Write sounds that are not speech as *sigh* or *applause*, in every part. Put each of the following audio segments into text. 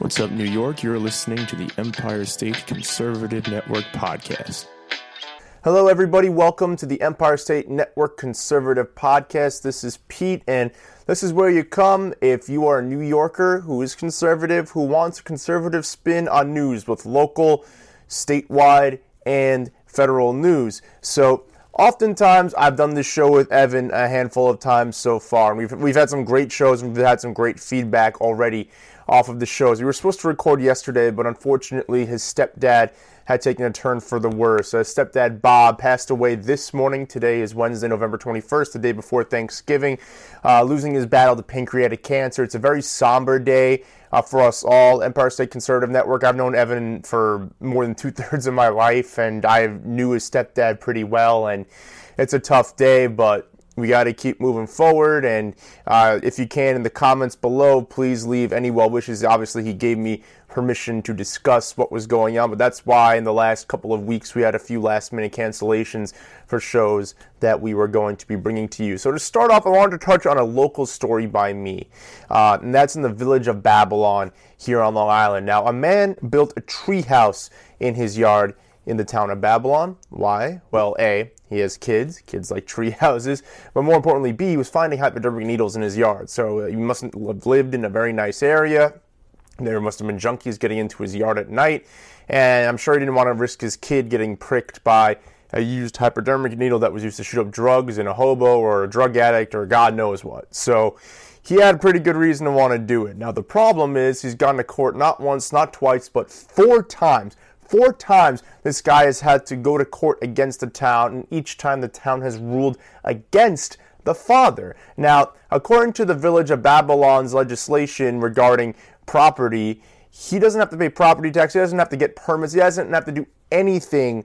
What's up, New York? You're listening to the Empire State Conservative Network podcast. Hello, everybody. Welcome to the Empire State Network Conservative Podcast. This is Pete, and this is where you come if you are a New Yorker who is conservative, who wants a conservative spin on news, both local, statewide, and federal news. So, oftentimes, I've done this show with Evan a handful of times so far, and we've, we've had some great shows and we've had some great feedback already off of the shows. We were supposed to record yesterday, but unfortunately, his stepdad had taken a turn for the worse. Uh, stepdad Bob passed away this morning. Today is Wednesday, November 21st, the day before Thanksgiving, uh, losing his battle to pancreatic cancer. It's a very somber day uh, for us all. Empire State Conservative Network. I've known Evan for more than two thirds of my life, and I knew his stepdad pretty well. And it's a tough day, but we got to keep moving forward. And uh, if you can, in the comments below, please leave any well wishes. Obviously, he gave me permission to discuss what was going on, but that's why in the last couple of weeks we had a few last minute cancellations for shows that we were going to be bringing to you. So, to start off, I wanted to touch on a local story by me, uh, and that's in the village of Babylon here on Long Island. Now, a man built a treehouse in his yard in the town of Babylon. Why? Well, A, he has kids, kids like tree *laughs* houses, but more importantly, B, he was finding hypodermic needles in his yard. So uh, he mustn't have lived in a very nice area. There must have been junkies getting into his yard at night, and I'm sure he didn't want to risk his kid getting pricked by a used hypodermic needle that was used to shoot up drugs in a hobo or a drug addict or God knows what. So he had pretty good reason to want to do it. Now, the problem is he's gone to court not once, not twice, but four times Four times this guy has had to go to court against the town, and each time the town has ruled against the father. Now, according to the Village of Babylon's legislation regarding property, he doesn't have to pay property tax, he doesn't have to get permits, he doesn't have to do anything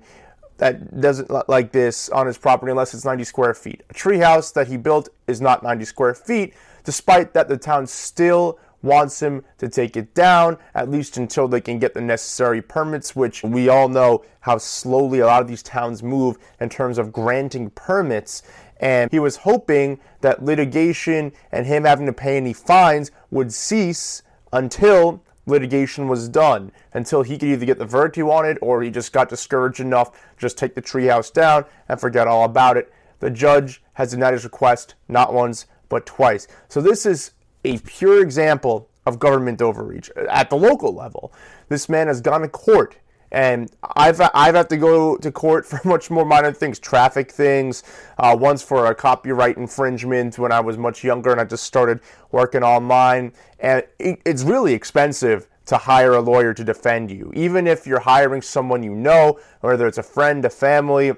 that doesn't like this on his property unless it's 90 square feet. A treehouse that he built is not 90 square feet, despite that the town still wants him to take it down, at least until they can get the necessary permits, which we all know how slowly a lot of these towns move in terms of granting permits. And he was hoping that litigation and him having to pay any fines would cease until litigation was done, until he could either get the verdict he wanted or he just got discouraged enough just take the treehouse down and forget all about it. The judge has denied his request not once but twice. So this is a pure example of government overreach at the local level. This man has gone to court, and I've I've had to go to court for *laughs* much more minor things, traffic things. Uh, once for a copyright infringement when I was much younger, and I just started working online, and it, it's really expensive to hire a lawyer to defend you, even if you're hiring someone you know, whether it's a friend, a family,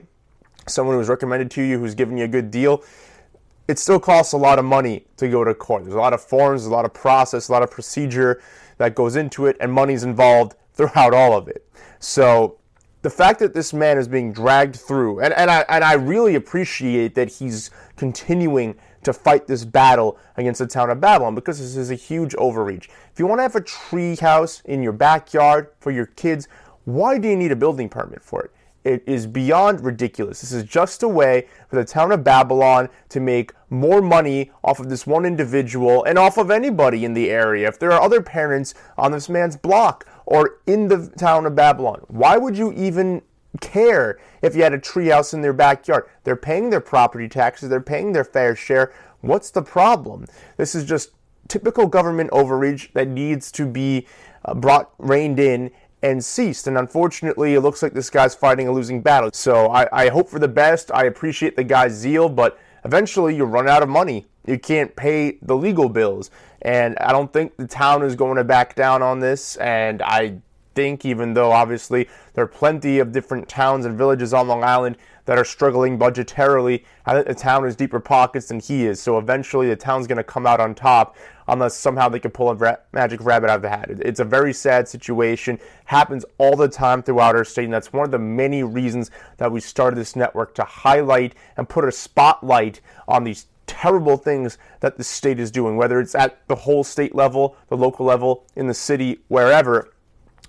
someone who's recommended to you, who's giving you a good deal it still costs a lot of money to go to court. There's a lot of forms, a lot of process, a lot of procedure that goes into it, and money's involved throughout all of it. So the fact that this man is being dragged through, and, and, I, and I really appreciate that he's continuing to fight this battle against the town of Babylon because this is a huge overreach. If you want to have a tree house in your backyard for your kids, why do you need a building permit for it? It is beyond ridiculous. This is just a way for the town of Babylon to make more money off of this one individual and off of anybody in the area. If there are other parents on this man's block or in the town of Babylon, why would you even care if you had a treehouse in their backyard? They're paying their property taxes, they're paying their fair share. What's the problem? This is just typical government overreach that needs to be uh, brought reined in and ceased. And unfortunately, it looks like this guy's fighting a losing battle. So I, I hope for the best. I appreciate the guy's zeal, but eventually you run out of money. You can't pay the legal bills. And I don't think the town is going to back down on this. And I think, even though obviously there are plenty of different towns and villages on Long Island that are struggling budgetarily, I think the town has deeper pockets than he is. So eventually the town's going to come out on top unless somehow they can pull a ra- magic rabbit out of the hat. It's a very sad situation. Happens all the time throughout our state, and that's one of the many reasons that we started this network to highlight and put a spotlight on these terrible things that the state is doing, whether it's at the whole state level, the local level, in the city, wherever.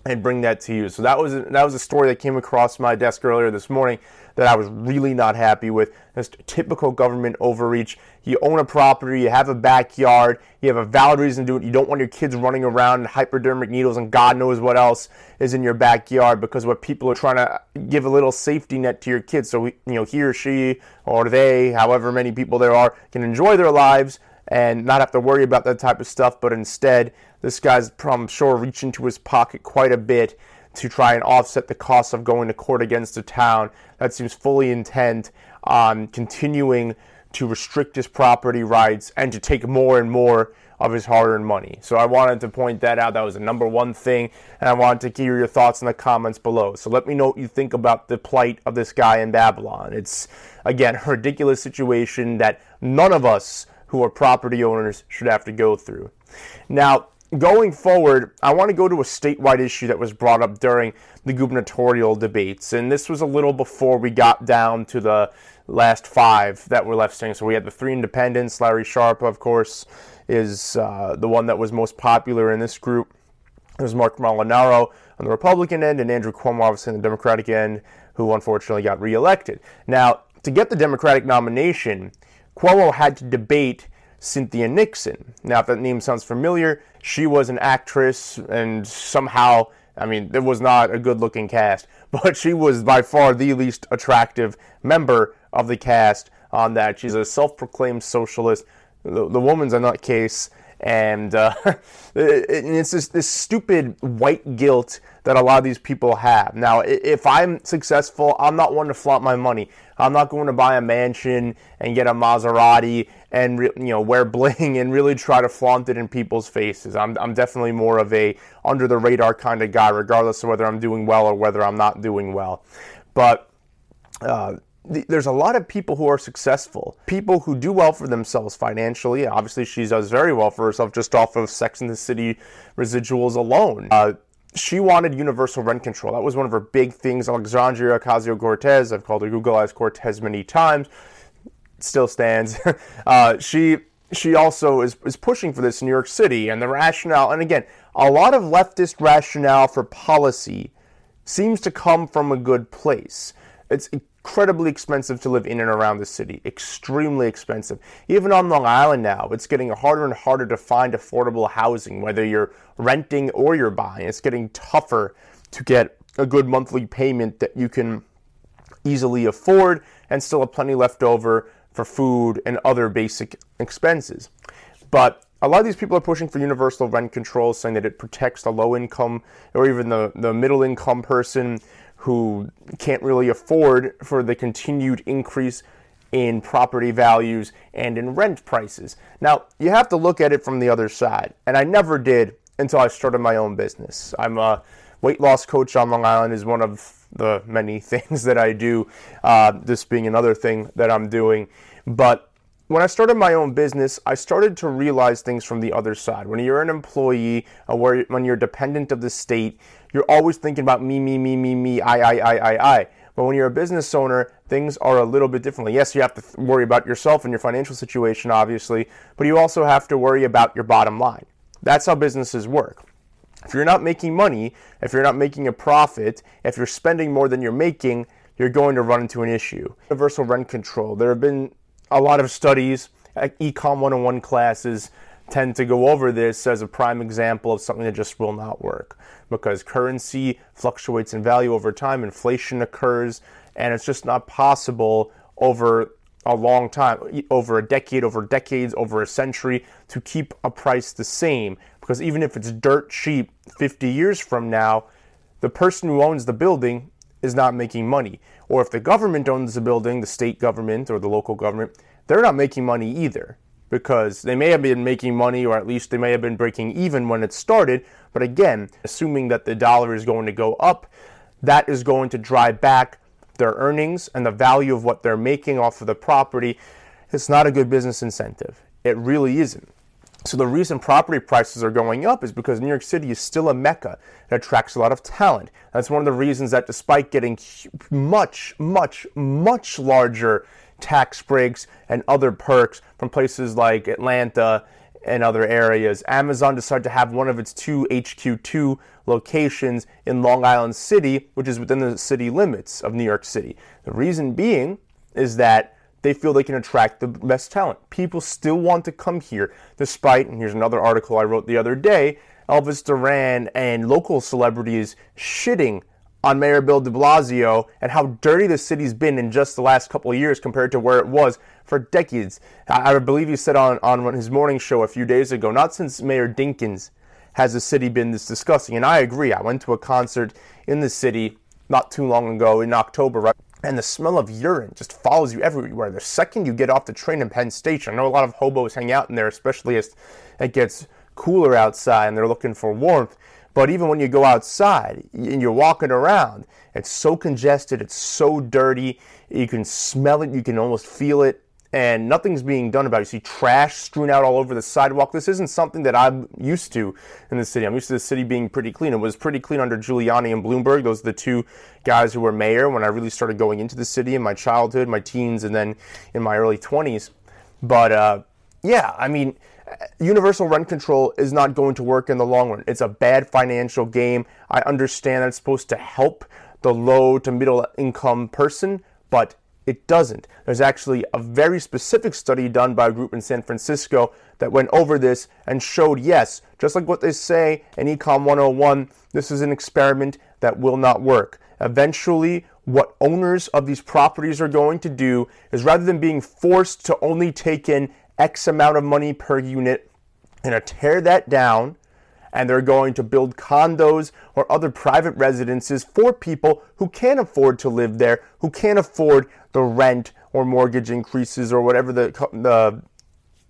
and bring that to you. So that was that was a story that came across my desk earlier this morning that I was really not happy with. Just typical government overreach. You own a property, you have a backyard, you have a valid reason to do it. You don't want your kids running around hypodermic needles and God knows what else is in your backyard because what people are trying to give a little safety net to your kids so you know he or she or they, however many people there are, can enjoy their lives and not have to worry about that type of stuff, but instead this guy's, I'm sure, reached into his pocket quite a bit to try and offset the cost of going to court against the town that seems fully intent on continuing to restrict his property rights and to take more and more of his hard-earned money. So I wanted to point that out. That was the number one thing, and I wanted to hear your thoughts in the comments below. So let me know what you think about the plight of this guy in Babylon. It's again a ridiculous situation that none of us who are property owners should have to go through. Now, going forward, I want to go to a statewide issue that was brought up during the gubernatorial debates. And this was a little before we got down to the last five that were left standing. So we had the three independents. Larry Sharpe, of course, is uh, the one that was most popular in this group. There's Marc Molinaro on the Republican end and Andrew Cuomo, obviously, on the Democratic end, who unfortunately got reelected. Now, to get the Democratic nomination, Cuomo had to debate Cynthia Nixon. Now, if that name sounds familiar, she was an actress and somehow, I mean, it was not a good looking cast, *laughs* but she was by far the least attractive member of the cast on that. She's a self proclaimed socialist. The, the woman's a nutcase. And uh, *laughs* it's this, this stupid white guilt that a lot of these people have. Now, if I'm successful, I'm not one to flaunt my money. I'm not going to buy a mansion and get a Maserati and you know wear bling *laughs* and really try to flaunt it in people's faces. I'm, I'm definitely more of a under the radar kind of guy, regardless of whether I'm doing well or whether I'm not doing well. But uh, there's a lot of people who are successful, people who do well for themselves financially. Obviously, she does very well for herself just off of Sex and the City residuals alone. Uh, she wanted universal rent control. That was one of her big things. Alexandria Ocasio Cortez, I've called her Google Eyes Cortez many times, still stands. *laughs* uh, she she also is, is pushing for this in New York City, and the rationale, and again, a lot of leftist rationale for policy seems to come from a good place. It's incredibly expensive to live in and around the city. Extremely expensive. Even on Long Island now, it's getting harder and harder to find affordable housing, whether you're renting or you're buying. It's getting tougher to get a good monthly payment that you can easily afford and still have plenty left over for food and other basic expenses. But a lot of these people are pushing for universal rent control, saying that it protects the low income or even the, the middle income person who can't really afford for the continued increase in property values and in rent prices. Now, you have to look at it from the other side, and I never did until I started my own business. I'm a weight loss coach on Long Island is one of the many *laughs* things that I do, uh, this being another thing that I'm doing. But when I started my own business, I started to realize things from the other side. When you're an employee, uh, where, when you're dependent of the state, you're always thinking about me, me, me, me, me, I, I, I, I, I. But when you're a business owner, things are a little bit differently. Yes, you have to worry about yourself and your financial situation, obviously, but you also have to worry about your bottom line. That's how businesses work. If you're not making money, if you're not making a profit, if you're spending more than you're making, you're going to run into an issue. Universal rent control. There have been a lot of studies, uh, Econ 101 classes tend to go over this as a prime example of something that just will not work because currency fluctuates in value over time, inflation occurs, and it's just not possible over a long time, over a decade, over decades, over a century, to keep a price the same. Because even if it's dirt cheap 50 years from now, the person who owns the building is not making money. Or if the government owns the building, the state government or the local government, they're not making money either because they may have been making money or at least they may have been breaking even when it started. But again, assuming that the dollar is going to go up, that is going to drive back their earnings and the value of what they're making off of the property. It's not a good business incentive. It really isn't. So the reason property prices are going up is because New York City is still a mecca that attracts a lot of talent. That's one of the reasons that despite getting much, much, much larger tax breaks and other perks from places like Atlanta and other areas. Amazon decided to have one of its two HQ2 locations in Long Island City, which is within the city limits of New York City. The reason being is that they feel they can attract the best talent. People still want to come here, despite, and here's another article I wrote the other day Elvis Duran and local celebrities shitting on Mayor Bill de Blasio and how dirty the city's been in just the last couple of years compared to where it was for decades. I believe he said on, on his morning show a few days ago, not since Mayor Dinkins has the city been this disgusting. And I agree. I went to a concert in the city not too long ago in October, right? And the smell of urine just follows you everywhere. The second you get off the train in Penn Station, I know a lot of hobos hang out in there, especially as it gets cooler outside and they're looking for warmth. But even when you go outside and you're walking around, it's so congested, it's so dirty. You can smell it, you can almost feel it, and nothing's being done about it. You see trash strewn out all over the sidewalk. This isn't something that I'm used to in the city. I'm used to the city being pretty clean. It was pretty clean under Giuliani and Bloomberg. Those are the two guys who were mayor when I really started going into the city in my childhood, my teens, and then in my early 20s. But uh, yeah, I mean, universal rent control is not going to work in the long run. It's a bad financial game. I understand it's supposed to help the low to middle income person, but it doesn't. There's actually a very specific study done by a group in San Francisco that went over this and showed yes, just like what they say in Econ 101, this is an experiment that will not work. Eventually, what owners of these properties are going to do is rather than being forced to only take in X amount of money per unit and to tear that down and they're going to build condos or other private residences for people who can't afford to live there, who can't afford the rent or mortgage increases or whatever the the,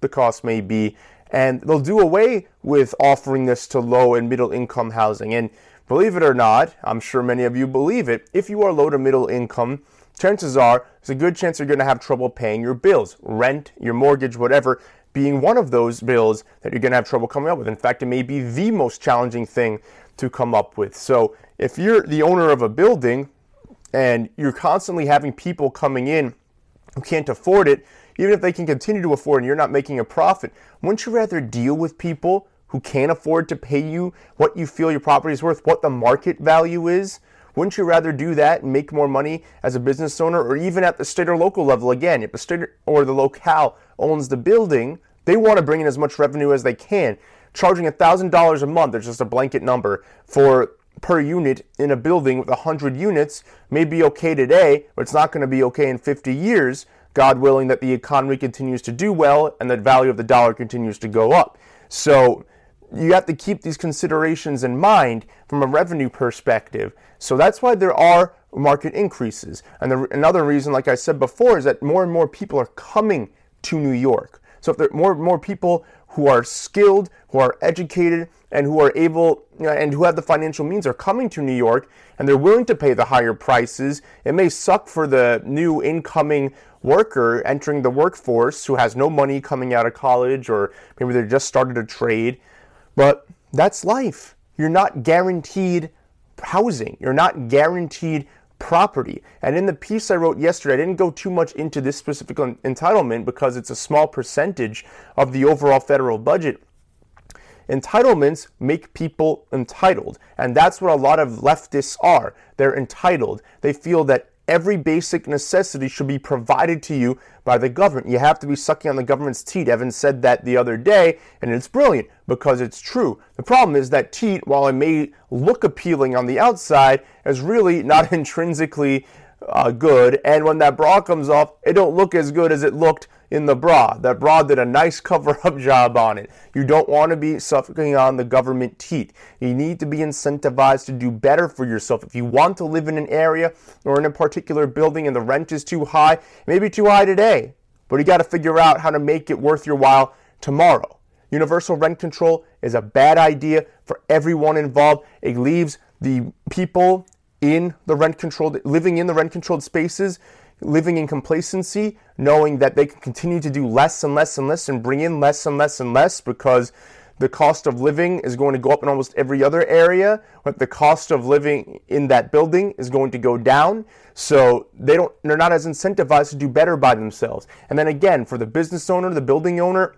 the cost may be. And they'll do away with offering this to low and middle income housing. And believe it or not, I'm sure many of you believe it, if you are low to middle income, chances are there's a good chance you're going to have trouble paying your bills, rent, your mortgage, whatever, being one of those bills that you're going to have trouble coming up with. In fact, it may be the most challenging thing to come up with. So if you're the owner of a building and you're constantly having people coming in who can't afford it, even if they can continue to afford and you're not making a profit, wouldn't you rather deal with people who can't afford to pay you what you feel your property is worth, what the market value is? Wouldn't you rather do that and make more money as a business owner or even at the state or local level? Again, if the state or the locale owns the building, they want to bring in as much revenue as they can. Charging $1,000 a month, there's just a blanket number for per unit in a building with 100 units may be okay today, but it's not going to be okay in 50 years, God willing that the economy continues to do well and the value of the dollar continues to go up. So you have to keep these considerations in mind from a revenue perspective. So that's why there are market increases. And the, another reason, like I said before, is that more and more people are coming to New York. So if there are more and more people who are skilled, who are educated, and who are able you know, and who have the financial means are coming to New York and they're willing to pay the higher prices, it may suck for the new incoming worker entering the workforce who has no money coming out of college or maybe they just started a trade. But that's life. You're not guaranteed housing. You're not guaranteed property. And in the piece I wrote yesterday, I didn't go too much into this specific entitlement because it's a small percentage of the overall federal budget. Entitlements make people entitled. And that's what a lot of leftists are. They're entitled. They feel that every basic necessity should be provided to you by the government. You have to be sucking on the government's teat. Evan said that the other day, and it's brilliant because it's true. The problem is that teat, while it may look appealing on the outside, is really not *laughs* intrinsically uh, good. And when that bra comes off, it don't look as good as it looked in the bra. That bra did a nice *laughs* cover up job on it. You don't want to be sucking on the government teat. You need to be incentivized to do better for yourself. If you want to live in an area or in a particular building and the rent is too high, maybe too high today, but you got to figure out how to make it worth your while tomorrow. Universal rent control is a bad idea for everyone involved. It leaves the people in the rent controlled living in the rent controlled spaces living in complacency, knowing that they can continue to do less and less and less and bring in less and less and less because the cost of living is going to go up in almost every other area, but the cost of living in that building is going to go down. So they don't they're not as incentivized to do better by themselves. And then again, for the business owner, the building owner,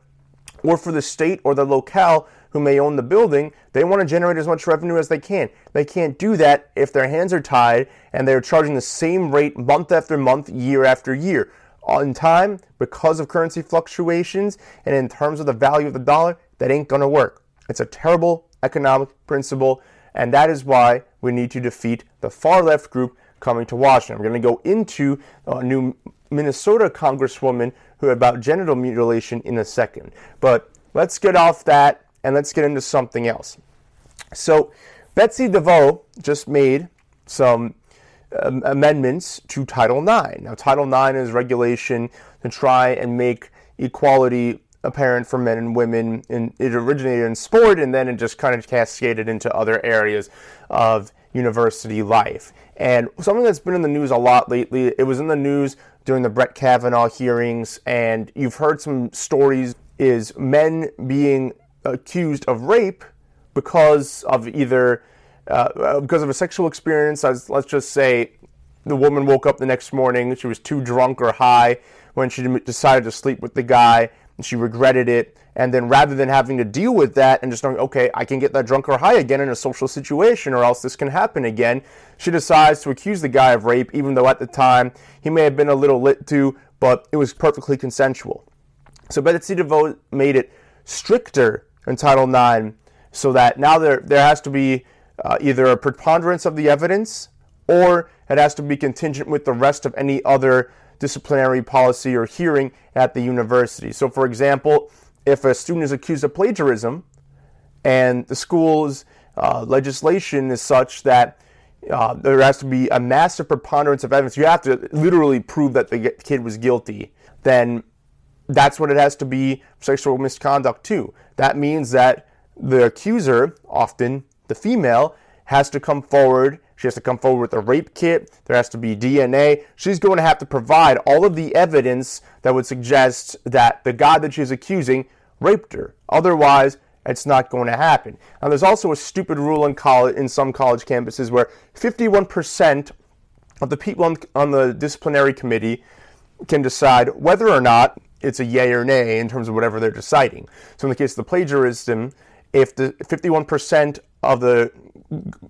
or for the state or the locale who may own the building, they want to generate as much revenue as they can. They can't do that if their hands are tied and they're charging the same rate month after month, year after year. On time, because of currency fluctuations and in terms of the value of the dollar, that ain't going to work. It's a terrible economic principle, and that is why we need to defeat the far left group coming to Washington. We're going to go into a new Minnesota congresswoman who about genital mutilation in a second. But let's get off that and let's get into something else. So, Betsy DeVos just made some um, amendments to Title IX. Now, Title IX is regulation to try and make equality apparent for men and women. And it originated in sport and then it just kind of cascaded into other areas of university life. And something that's been in the news a lot lately, it was in the news during the Brett Kavanaugh hearings, and you've heard some stories, is men being accused of rape because of either uh, because of a sexual experience, as let's just say the woman woke up the next morning, she was too drunk or high when she decided to sleep with the guy, and she regretted it. And then rather than having to deal with that and just knowing, okay, I can get that drunk or high again in a social situation or else this can happen again, she decides to accuse the guy of rape, even though at the time he may have been a little lit too, but it was perfectly consensual. So Betsy DeVos made it stricter in Title IX so that now there, there has to be uh, either a preponderance of the evidence or it has to be contingent with the rest of any other disciplinary policy or hearing at the university. So, for example, if a student is accused of plagiarism and the school's uh, legislation is such that uh, there has to be a massive preponderance of evidence, you have to literally prove that the kid was guilty, then that's what it has to be sexual misconduct too. That means that the accuser, often the female, has to come forward. She has to come forward with a rape kit. There has to be DNA. She's going to have to provide all of the evidence that would suggest that the guy that she's accusing raped her. Otherwise, it's not going to happen. Now, there's also a stupid rule in college, in some college campuses, where 51% of the people on, on the disciplinary committee can decide whether or not it's a yay or nay in terms of whatever they're deciding. So in the case of the plagiarism, if the 51% of the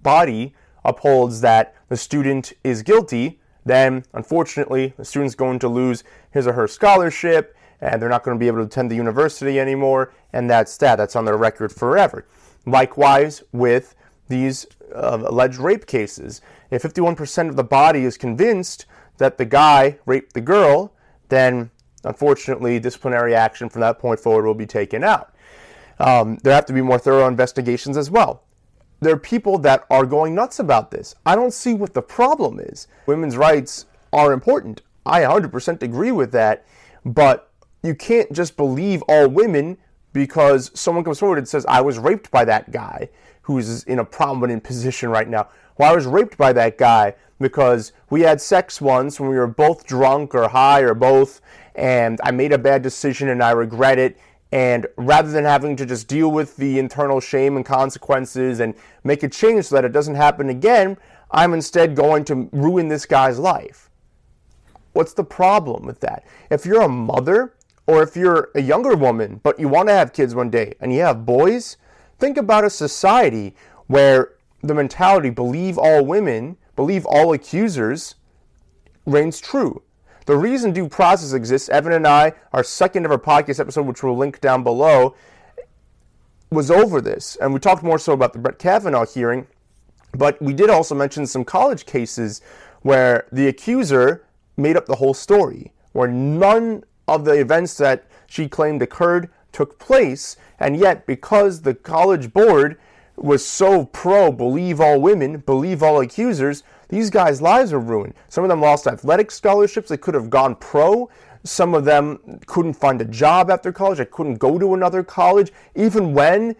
body upholds that the student is guilty, then unfortunately the student's going to lose his or her scholarship and they're not going to be able to attend the university anymore, and that's that. That's on their record forever. Likewise, with these uh, alleged rape cases, if 51% of the body is convinced that the guy raped the girl, then unfortunately, disciplinary action from that point forward will be taken out. Um, there have to be more thorough investigations as well. There are people that are going nuts about this. I don't see what the problem is. Women's rights are important. I 100% agree with that, but you can't just believe all women because someone comes forward and says, I was raped by that guy who's in a prominent position right now. Well, I was raped by that guy because we had sex once when we were both drunk or high or both, and I made a bad decision and I regret it. And rather than having to just deal with the internal shame and consequences and make a change so that it doesn't happen again, I'm instead going to ruin this guy's life. What's the problem with that? If you're a mother or if you're a younger woman but you want to have kids one day and you have boys, think about a society where the mentality believe all women, believe all accusers reigns true. The reason due process exists, Evan and I, our second ever podcast episode, which we'll link down below, was over this. And we talked more so about the Brett Kavanaugh hearing, but we did also mention some college cases where the accuser made up the whole story, where none of the events that she claimed occurred took place, and yet because the college board was so pro believe all women, believe all accusers, these guys' lives were ruined. Some of them lost athletic scholarships. They could have gone pro. Some of them couldn't find a job after college. They couldn't go to another college. Even when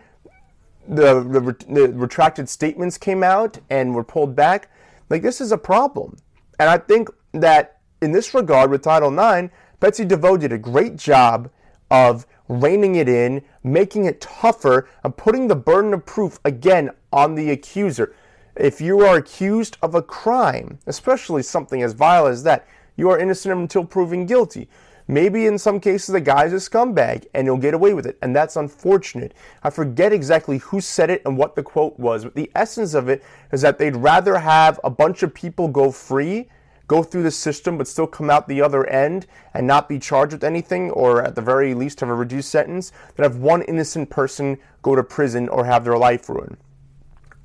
the, the, the retracted statements came out and were pulled back, like this is a problem. And I think that in this regard, with Title IX, Betsy DeVos did a great job of reining it in, making it tougher, and putting the burden of proof again on the accuser. If you are accused of a crime, especially something as vile as that, you are innocent until proven guilty. Maybe in some cases the guy's a scumbag and you'll get away with it, and that's unfortunate. I forget exactly who said it and what the quote was, but the essence of it is that they'd rather have a bunch of people go free, go through the system, but still come out the other end and not be charged with anything, or at the very least have a reduced sentence, than have one innocent person go to prison or have their life ruined.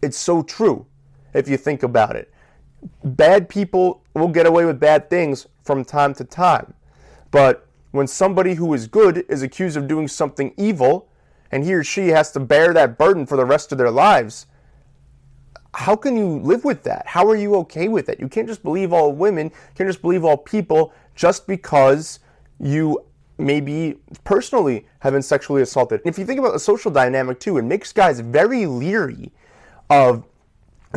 It's so true if you think about it. Bad people will get away with bad things from time to time. But when somebody who is good is accused of doing something evil, and he or she has to bear that burden for the rest of their lives, how can you live with that? How are you okay with it? You can't just believe all women, you can't just believe all people just because you maybe personally have been sexually assaulted. If you think about the social dynamic too, it makes guys very leery of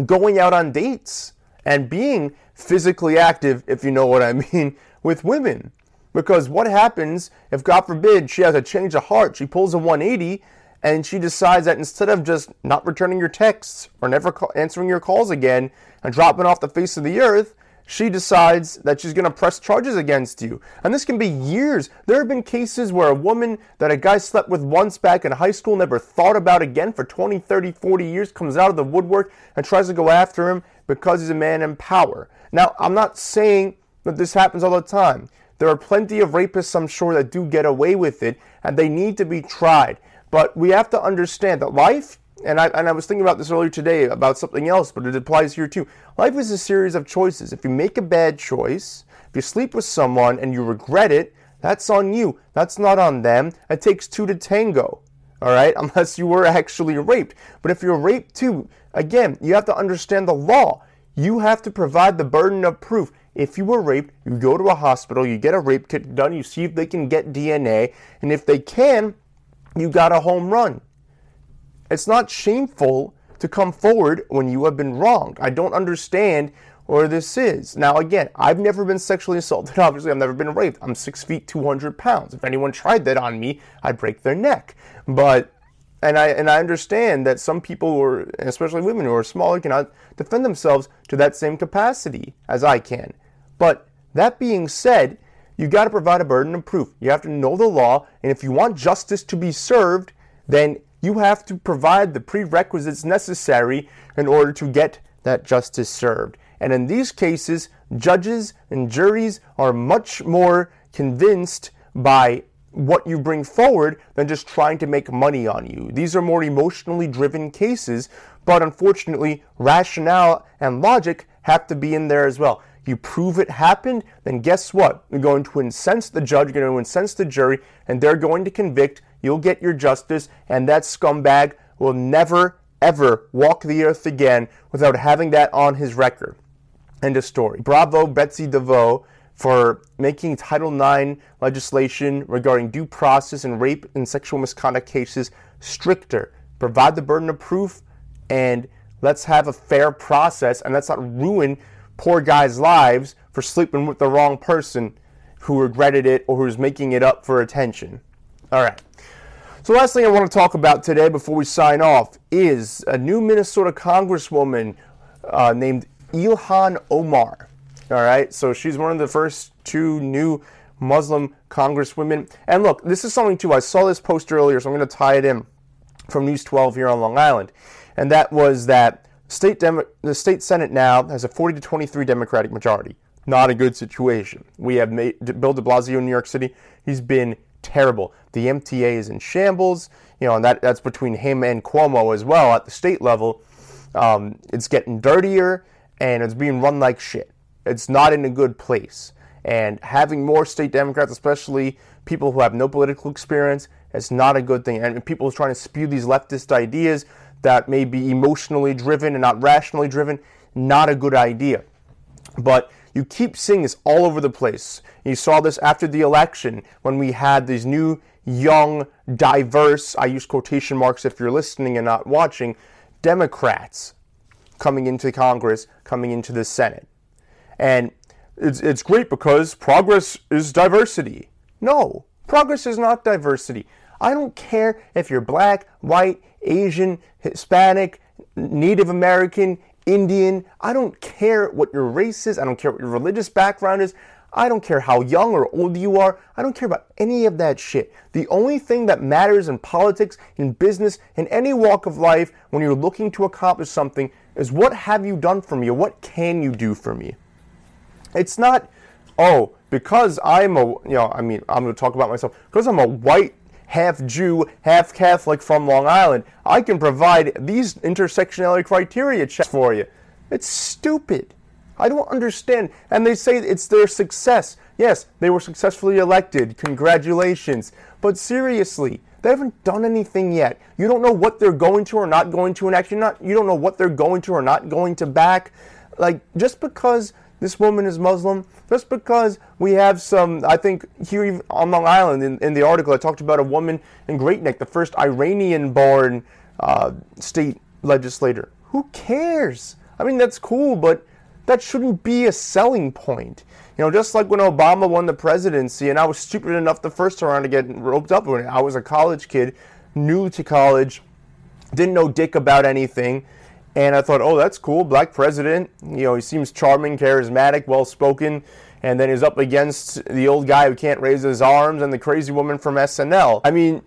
going out on dates and being physically active, if you know what I *laughs* mean, with women. Because what happens if, God forbid, she has a change of heart, she pulls a 180, and she decides that instead of just not returning your texts or never answering your calls again and dropping off the face of the earth, she decides that she's going to press charges against you. And this can be years. There have been cases where a woman that a guy slept with once back in high school never thought about again for 20, 30, 40 years comes out of the woodwork and tries to go after him because he's a man in power. Now, I'm not saying that this happens all the time. There are plenty of rapists, I'm sure, that do get away with it, and they need to be tried. But we have to understand that life, and I, and I was thinking about this earlier today about something else, but it applies here too. Life is a series of choices. If you make a bad choice, if you sleep with someone and you regret it, that's on you. That's not on them. It takes two to tango. All right, *laughs* unless you were actually raped. But if you're raped too, again, you have to understand the law. You have to provide the burden of proof. If you were raped, you go to a hospital, you get a rape kit done, you see if they can get DNA, and if they can, you got a home run. It's not shameful to come forward when you have been wronged. I don't understand where this is. Now, again, I've never been sexually assaulted. *laughs* Obviously, I've never been raped. I'm six feet, 200 pounds. If anyone tried that on me, I'd break their neck. But and I and I understand that some people, or especially women who are smaller, cannot defend themselves to that same capacity as I can. But that being said, you got to provide a burden of proof. You have to know the law, and if you want justice to be served, then you have to provide the prerequisites necessary in order to get that justice served. And in these cases, judges and juries are much more convinced by what you bring forward than just trying to make money on you. These are more emotionally driven cases, but unfortunately, rationale and logic have to be in there as well you prove it happened, then guess what? You're going to incense the judge, you're going to incense the jury, and they're going to convict. You'll get your justice, and that scumbag will never, ever walk the earth again without having that on his record. End of story. Bravo, Betsy DeVos, for making Title IX legislation regarding due process and rape and sexual misconduct cases stricter. Provide the burden of proof, and let's have a fair process, and let's not ruin poor guys' lives for sleeping with the wrong person who regretted it or who's making it up for attention. All right. So, last thing I want to talk about today before we sign off is a new Minnesota Congresswoman uh, named Ilhan Omar. All right. So, she's one of the first two new Muslim congresswomen. And look, this is something too. I saw this post earlier, so I'm going to tie it in from News 12 here on Long Island. And that was that State Demo- the state Senate now has a 40 to 23 Democratic majority. Not a good situation. We have made, Bill de Blasio in New York City. He's been terrible. The MTA is in shambles. You know, and that, that's between him and Cuomo as well at the state level. Um, it's getting dirtier and it's being run like shit. It's not in a good place. And having more state Democrats, especially people who have no political experience, is not a good thing. And people trying to spew these leftist ideas that may be emotionally driven and not rationally driven, not a good idea. But you keep seeing this all over the place. You saw this after the election when we had these new, young, diverse, I use quotation marks if you're listening and not watching, Democrats coming into Congress, coming into the Senate. And it's, it's great because progress is diversity. No, progress is not diversity. I don't care if you're black, white, Asian, Hispanic, Native American, Indian. I don't care what your race is. I don't care what your religious background is. I don't care how young or old you are. I don't care about any of that shit. The only thing that matters in politics, in business, in any walk of life, when you're looking to accomplish something, is what have you done for me or what can you do for me? It's not, oh, because I'm a, you know, I mean, I'm going to talk about myself, because I'm a white half Jew, half Catholic from Long Island, I can provide these intersectionality criteria checks for you. It's stupid. I don't understand. And they say it's their success. Yes, they were successfully elected. Congratulations. But seriously, they haven't done anything yet. You don't know what they're going to or not going to enact. You're not, you don't know what they're going to or not going to back. Like, just because this woman is Muslim, just because we have some, I think here on Long Island in, in the article, I talked about a woman in Great Neck, the first Iranian born uh, state legislator. Who cares? I mean, that's cool, but that shouldn't be a selling point. You know, just like when Obama won the presidency, and I was stupid enough the first time around to get roped up it. I was a college kid, new to college, didn't know dick about anything, and I thought, oh, that's cool, black president. You know, he seems charming, charismatic, well spoken. And then he's up against the old guy who can't raise his arms and the crazy woman from SNL. I mean,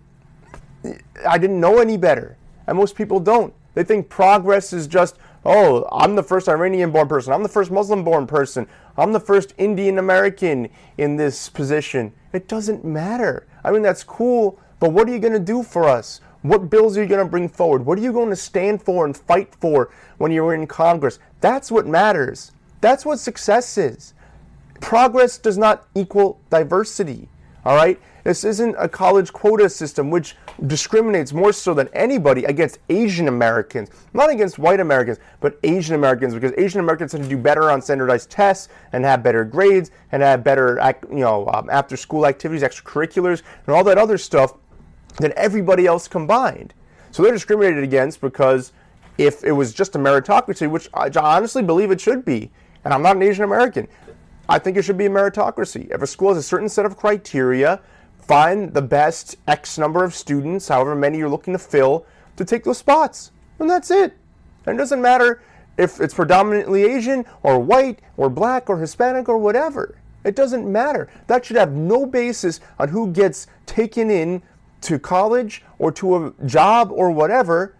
I didn't know any better. And most people don't. They think progress is just, oh, I'm the first Iranian born person. I'm the first Muslim born person. I'm the first Indian American in this position. It doesn't matter. I mean, that's cool, but what are you going to do for us? What bills are you going to bring forward? What are you going to stand for and fight for when you're in Congress? That's what matters. That's what success is. Progress does not equal diversity. All right? This isn't a college quota system which discriminates more so than anybody against Asian Americans. Not against white Americans, but Asian Americans because Asian Americans tend to do better on standardized tests and have better grades and have better you know um, after school activities, extracurriculars, and all that other stuff than everybody else combined. So they're discriminated against because if it was just a meritocracy, which I honestly believe it should be, and I'm not an Asian American, I think it should be a meritocracy. If a school has a certain set of criteria, find the best X number of students, however many you're looking to fill, to take those spots. And that's it. And it doesn't matter if it's predominantly Asian or white or black or Hispanic or whatever. It doesn't matter. That should have no basis on who gets taken in to college or to a job or whatever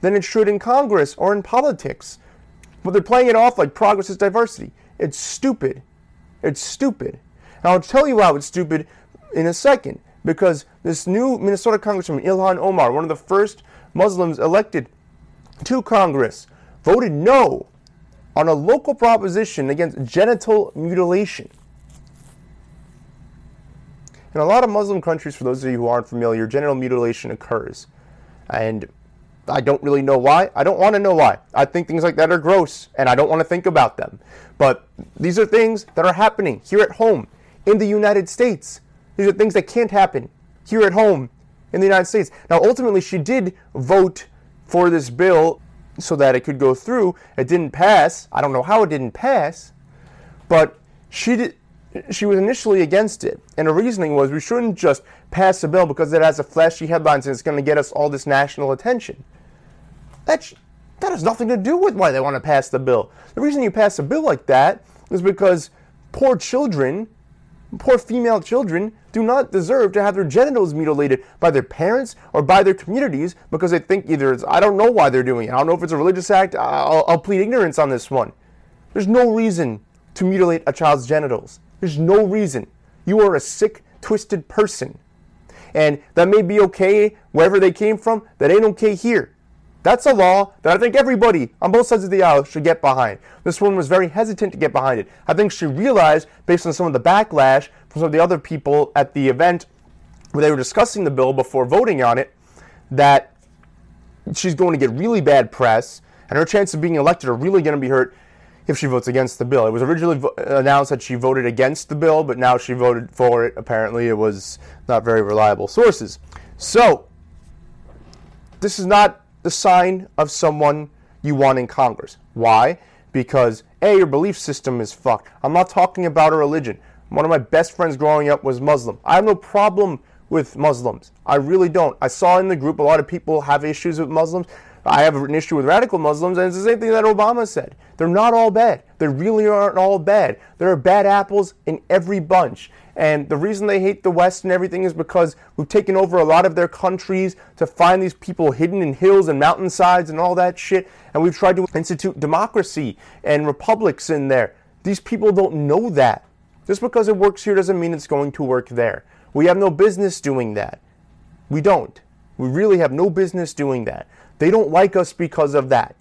than it should in Congress or in politics. But they're playing it off like progress is diversity. It's stupid. It's stupid. And I'll tell you how it's stupid in a second because this new Minnesota Congressman, Ilhan Omar, one of the first Muslims elected to Congress, voted no on a local proposition against genital mutilation. In a lot of Muslim countries, for those of you who aren't familiar, genital mutilation occurs. And I don't really know why. I don't want to know why. I think things like that are gross and I don't want to think about them. But these are things that are happening here at home in the United States. These are things that can't happen here at home in the United States. Now, ultimately, she did vote for this bill so that it could go through. It didn't pass. I don't know how it didn't pass, but she did, she was initially against it. And her reasoning was we shouldn't just pass a bill because it has a flashy headlines and it's going to get us all this national attention. That, that has nothing to do with why they want to pass the bill. The reason you pass a bill like that is because poor children, poor female children, do not deserve to have their genitals mutilated by their parents or by their communities because they think either I don't know why they're doing it. I don't know if it's a religious act. I'll, I'll plead ignorance on this one. There's no reason to mutilate a child's genitals. There's no reason. You are a sick, twisted person. And that may be okay wherever they came from, that ain't okay here. That's a law that I think everybody on both sides of the aisle should get behind. This woman was very hesitant to get behind it. I think she realized, based on some of the backlash from some of the other people at the event where they were discussing the bill before voting on it, that she's going to get really bad press, and her chances of being elected are really going to be hurt if she votes against the bill. It was originally vo- announced that she voted against the bill, but now she voted for it. Apparently, it was not very reliable sources. So, this is not the sign of someone you want in Congress. Why? Because A, your belief system is fucked. I'm not talking about a religion. One of my best friends growing up was Muslim. I have no problem with Muslims. I really don't. I saw in the group a lot of people have issues with Muslims. I have an issue with radical Muslims, and it's the same thing that Obama said. They're not all bad. They really aren't all bad. There are bad apples in every bunch. And the reason they hate the West and everything is because we've taken over a lot of their countries to find these people hidden in hills and mountainsides and all that shit. And we've tried to institute democracy and republics in there. These people don't know that. Just because it works here doesn't mean it's going to work there. We have no business doing that. We don't. We really have no business doing that. They don't like us because of that.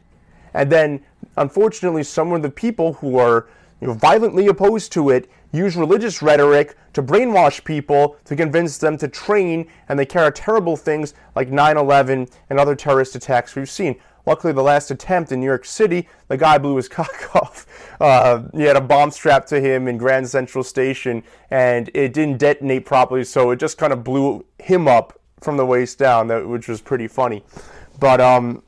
And then, unfortunately, some of the people who are you know, violently opposed to it use religious rhetoric to brainwash people to convince them to train, and they carry terrible things like 9 11 and other terrorist attacks we've seen. Luckily, the last attempt in New York City, the guy blew his *laughs* cock off. Uh, he had a bomb strapped to him in Grand Central Station, and it didn't detonate properly, so it just kind of blew him up from the waist down, which was pretty funny. But um,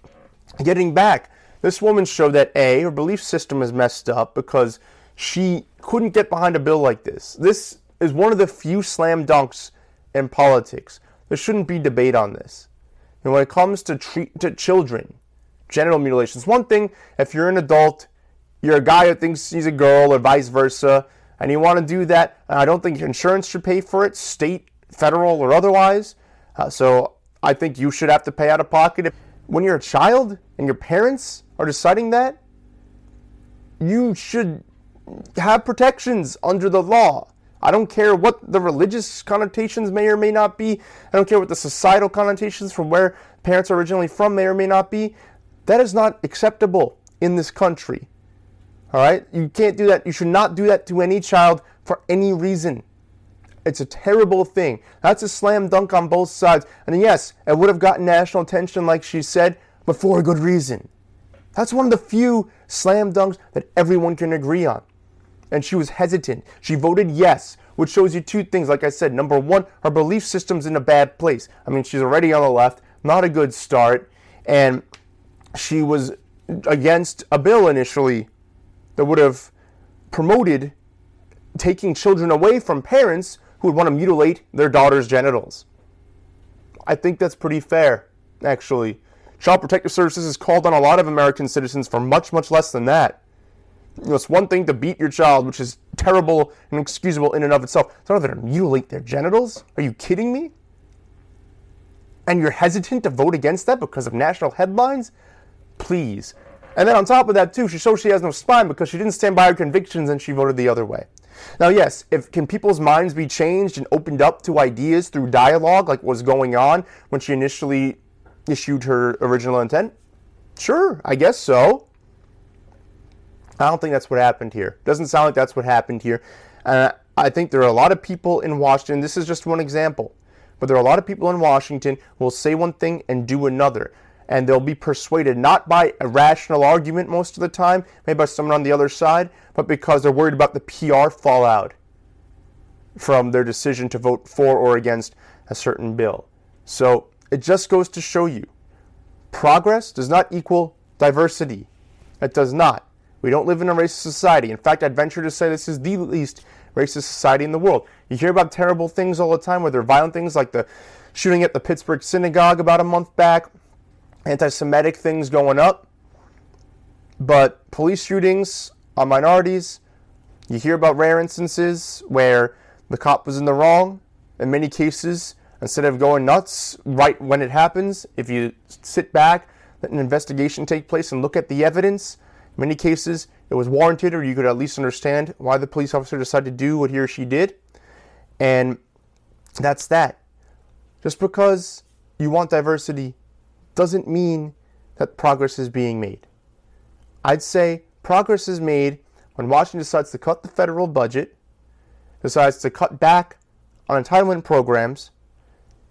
getting back, this woman showed that A, her belief system is messed up because she couldn't get behind a bill like this. This is one of the few slam dunks in politics. There shouldn't be debate on this. And when it comes to treat to children, genital mutilation, it's one thing if you're an adult, you're a guy who thinks he's a girl or vice versa, and you want to do that. I don't think insurance should pay for it, state, federal, or otherwise. Uh, so I think you should have to pay out of pocket. When you're a child and your parents are deciding that, you should have protections under the law. I don't care what the religious connotations may or may not be. I don't care what the societal connotations from where parents are originally from may or may not be. That is not acceptable in this country. All right? You can't do that. You should not do that to any child for any reason. It's a terrible thing. That's a slam dunk on both sides. And yes, it would have gotten national attention, like she said, but for a good reason. That's one of the few slam dunks that everyone can agree on and she was hesitant. She voted yes, which shows you two things. Like I said, number one, her belief system's in a bad place. I mean, she's already on the left, not a good start, and she was against a bill initially that would have promoted taking children away from parents who would want to mutilate their daughter's genitals. I think that's pretty fair, actually. Child Protective Services has called on a lot of American citizens for much, much less than that. You know, it's one thing to beat your child, which is terrible and excusable in and of itself. It's another to mutilate their genitals. Are you kidding me? And you're hesitant to vote against that because of national headlines? Please. And then on top of that, too, she shows she has no spine because she didn't stand by her convictions and she voted the other way. Now, yes, if can people's minds be changed and opened up to ideas through dialogue, like what was going on when she initially issued her original intent? Sure, I guess so. I don't think that's what happened here. Doesn't sound like that's what happened here. Uh, I think there are a lot of people in Washington. This is just one example, but there are a lot of people in Washington who will say one thing and do another, and they'll be persuaded not by a rational argument most of the time, maybe by someone on the other side, but because they're worried about the PR fallout from their decision to vote for or against a certain bill. So it just goes to show you progress does not equal diversity. It does not. We don't live in a racist society. In fact, I'd venture to say this is the least racist society in the world. You hear about terrible things all the time, whether violent things like the shooting at the Pittsburgh synagogue about a month back, anti Semitic things going up. But police shootings on minorities, you hear about rare instances where the cop was in the wrong. In many cases, instead of going nuts right when it happens, if you sit back, let an investigation take place and look at the evidence, in many cases, it was warranted, or you could at least understand why the police officer decided to do what he or she did. And that's that. Just because you want diversity doesn't mean that progress is being made. I'd say progress is made when Washington decides to cut the federal budget, decides to cut back on entitlement programs,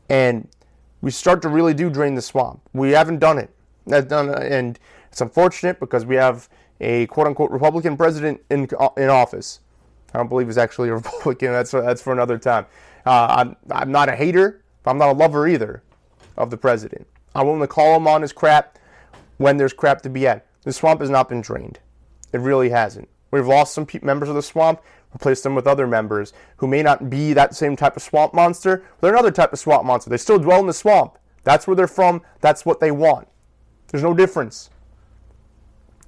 and we start to really do drain the swamp. We haven't done it. And it's unfortunate because we have a quote unquote Republican president in, in office. I don't believe he's actually a *laughs* Republican. That's, that's for another time. Uh, I'm, I'm not a hater, but I'm not a lover either of the president. I'm willing to call him on his crap when there's crap to be had. The swamp has not been drained. It really hasn't. We've lost some pe- members of the swamp, replaced them with other members who may not be that same type of swamp monster. They're another type of swamp monster. They still dwell in the swamp. That's where they're from. That's what they want. There's no difference.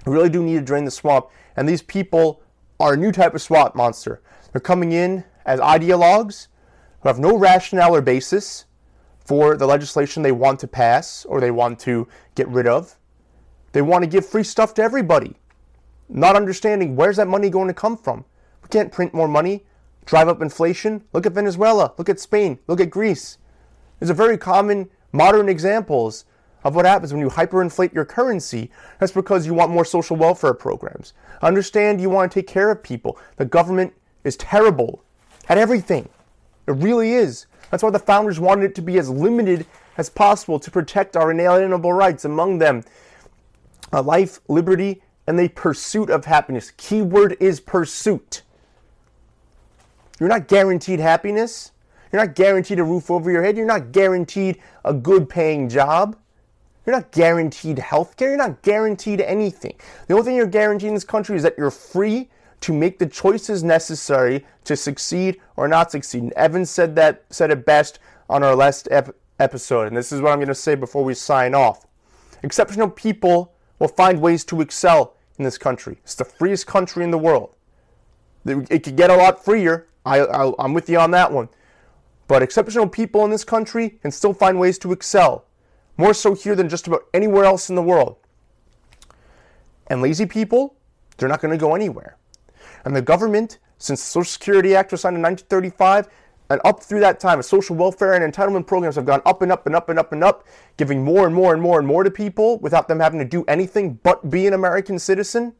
We really do need to drain the swamp. And these people are a new type of swamp monster. They're coming in as ideologues who have no rationale or basis for the legislation they want to pass or they want to get rid of. They want to give free stuff to everybody, not understanding where's that money going to come from. We can't print more money, drive up inflation. Look at Venezuela, look at Spain, look at Greece. These are very common modern examples of what happens when you hyperinflate your currency. That's because you want more social welfare programs. Understand you want to take care of people. The government is terrible at everything. It really is. That's why the founders wanted it to be as limited as possible to protect our inalienable rights, among them life, liberty, and the pursuit of happiness. Keyword is pursuit. You're not guaranteed happiness. You're not guaranteed a roof over your head. You're not guaranteed a good paying job. You're not guaranteed health care. You're not guaranteed anything. The only thing you're guaranteed in this country is that you're free to make the choices necessary to succeed or not succeed. And Evan said that said it best on our last ep- episode, and this is what I'm going to say before we sign off. Exceptional people will find ways to excel in this country. It's the freest country in the world. It could get a lot freer. I, I, I'm with you on that one. But exceptional people in this country can still find ways to excel more so here than just about anywhere else in the world. And lazy people, they're not going to go anywhere. And the government, since the Social Security Act was signed in 1935, and up through that time, social welfare and entitlement programs have gone up and up and up and up and up, giving more and more and more and more to people without them having to do anything but be an American citizen.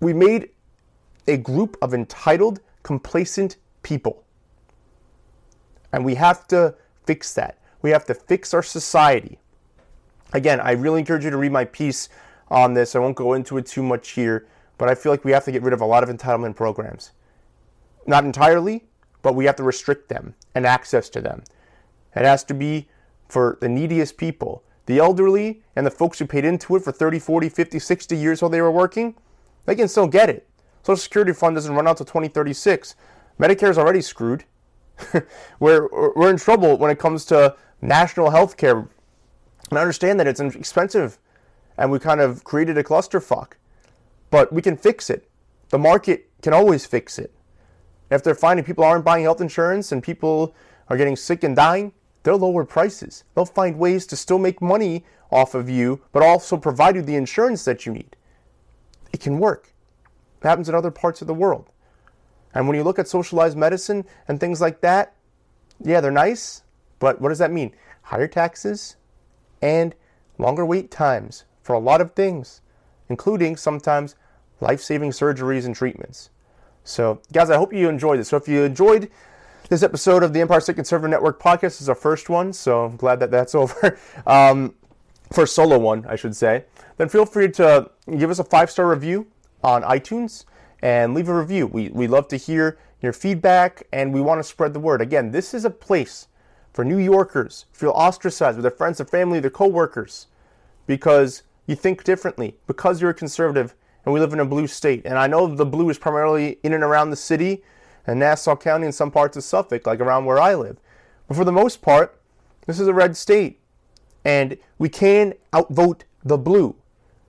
We made a group of entitled, complacent people. And we have to fix that. We have to fix our society. Again, I really encourage you to read my piece on this. I won't go into it too much here, but I feel like we have to get rid of a lot of entitlement programs. Not entirely, but we have to restrict them and access to them. It has to be for the neediest people. The elderly and the folks who paid into it for 30, 40, 50, 60 years while they were working, they can still get it. Social Security fund doesn't run out to 2036. Medicare is already screwed. *laughs* we're, we're in trouble when it comes to national health care. And I understand that it's expensive and we kind of created a clusterfuck. But we can fix it. The market can always fix it. If they're finding people aren't buying health insurance and people are getting sick and dying, they'll lower prices. They'll find ways to still make money off of you, but also provide you the insurance that you need. It can work. It happens in other parts of the world. And when you look at socialized medicine and things like that, yeah, they're nice, but what does that mean? Higher taxes and longer wait times for a lot of things, including sometimes life saving surgeries and treatments. So, guys, I hope you enjoyed this. So, if you enjoyed this episode of the Empire State Conservative Network podcast, is our first one, so I'm glad that that's *laughs* over. Um, first solo one, I should say. Then feel free to give us a five star review on iTunes and leave a review. We, we love to hear your feedback and we want to spread the word. Again, this is a place for New Yorkers who feel ostracized with their friends, their family, their coworkers because you think differently, because you're a conservative and we live in a blue state. And I know the blue is primarily in and around the city and Nassau County and some parts of Suffolk, like around where I live. But for the most part, this is a red state. And we can outvote the blue.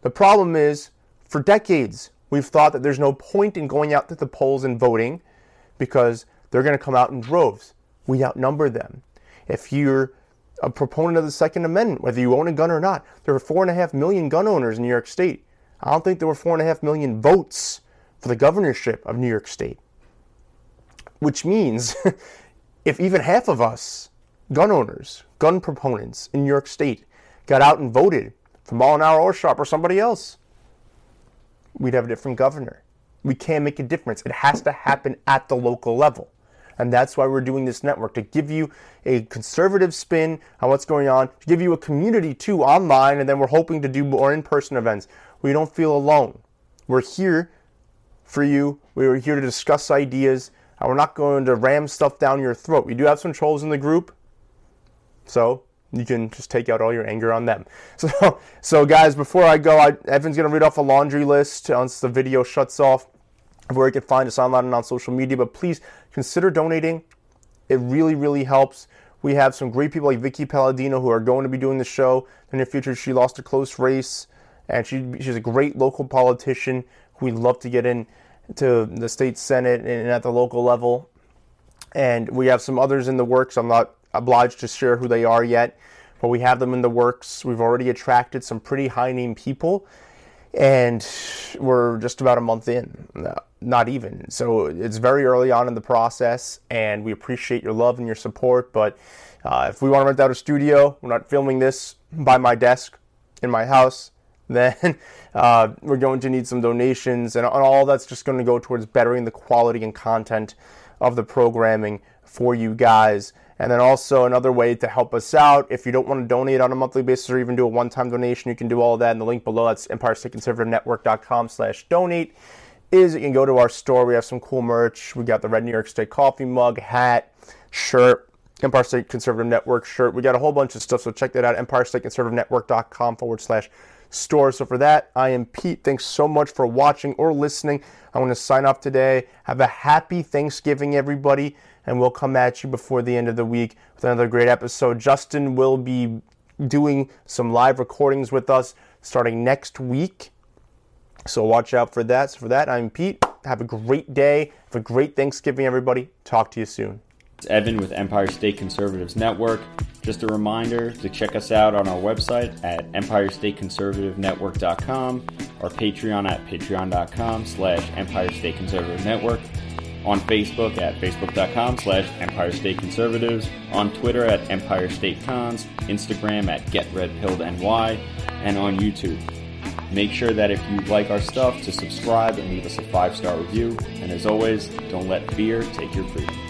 The problem is, for decades, we've thought that there's no point in going out to the polls and voting because they're going to come out in droves. We outnumber them. If you're a proponent of the Second Amendment, whether you own a gun or not, there are four and a half million gun owners in New York State. I don't think there were four and a half million votes for the governorship of New York State. Which means *laughs* if even half of us, gun owners, gun proponents in New York State, got out and voted for Molinaro or Sharpe or somebody else, we'd have a different governor. We can't make a difference. It has to happen at the local level. And that's why we're doing this network to give you a conservative spin on what's going on, to give you a community too online, and then we're hoping to do more in person events where you don't feel alone. We're here for you. We're here to discuss ideas, and we're not going to ram stuff down your throat. We do have some trolls in the group, so you can just take out all your anger on them. *laughs* So, so guys, before I go, I, Evan's to read off a laundry list once the video shuts off of where you can find us online and on social media. But please consider donating. It really, really helps. We have some great people like Vickie Paladino who are going to be doing the show in the future. She lost a close race, and she she's a great local politician who we'd love to get in to the state senate and at the local level. And we have some others in the works. I'm not obliged to share who they are yet, but we have them in the works. We've already attracted some pretty high name people, and we're just about a month in, not even. So it's very early on in the process, and we appreciate your love and your support. But uh, if we want to rent out a studio, we're not filming this by my desk in my house. *laughs* Then uh, we're going to need some donations, and all that's just going to go towards bettering the quality and content of the programming for you guys. And then also another way to help us out, if you don't want to donate on a monthly basis or even do a one-time donation, you can do all that in the link below. That's EmpireStateConservativeNetwork.com slash donate. Is you can go to our store. We have some cool merch. We got the Red New York State coffee mug, hat, shirt, Empire State Conservative Network shirt. We got a whole bunch of stuff, so check that out. EmpireStateConservativeNetwork.com forward slash store. So for that, I am Pete. Thanks so much for watching or listening. I want to sign off today. Have a happy Thanksgiving, everybody and we'll come at you before the end of the week with another great episode. Justin will be doing some live recordings with us starting next week. So watch out for that. So for that, I'm Pete. Have a great day. Have a great Thanksgiving, everybody. Talk to you soon. It's Evan with Empire State Conservatives Network. Just a reminder to check us out on our website at EmpireStateConservativeNetwork.com or Patreon at patreon.com slash Empire State Conservative Network on Facebook at facebook.com slash Empire State Conservatives, on Twitter at Empire State Cons, Instagram at GetRedPilledNY, and on YouTube. Make sure that if you like our stuff to subscribe and leave us a five-star review. And as always, don't let fear take your freedom.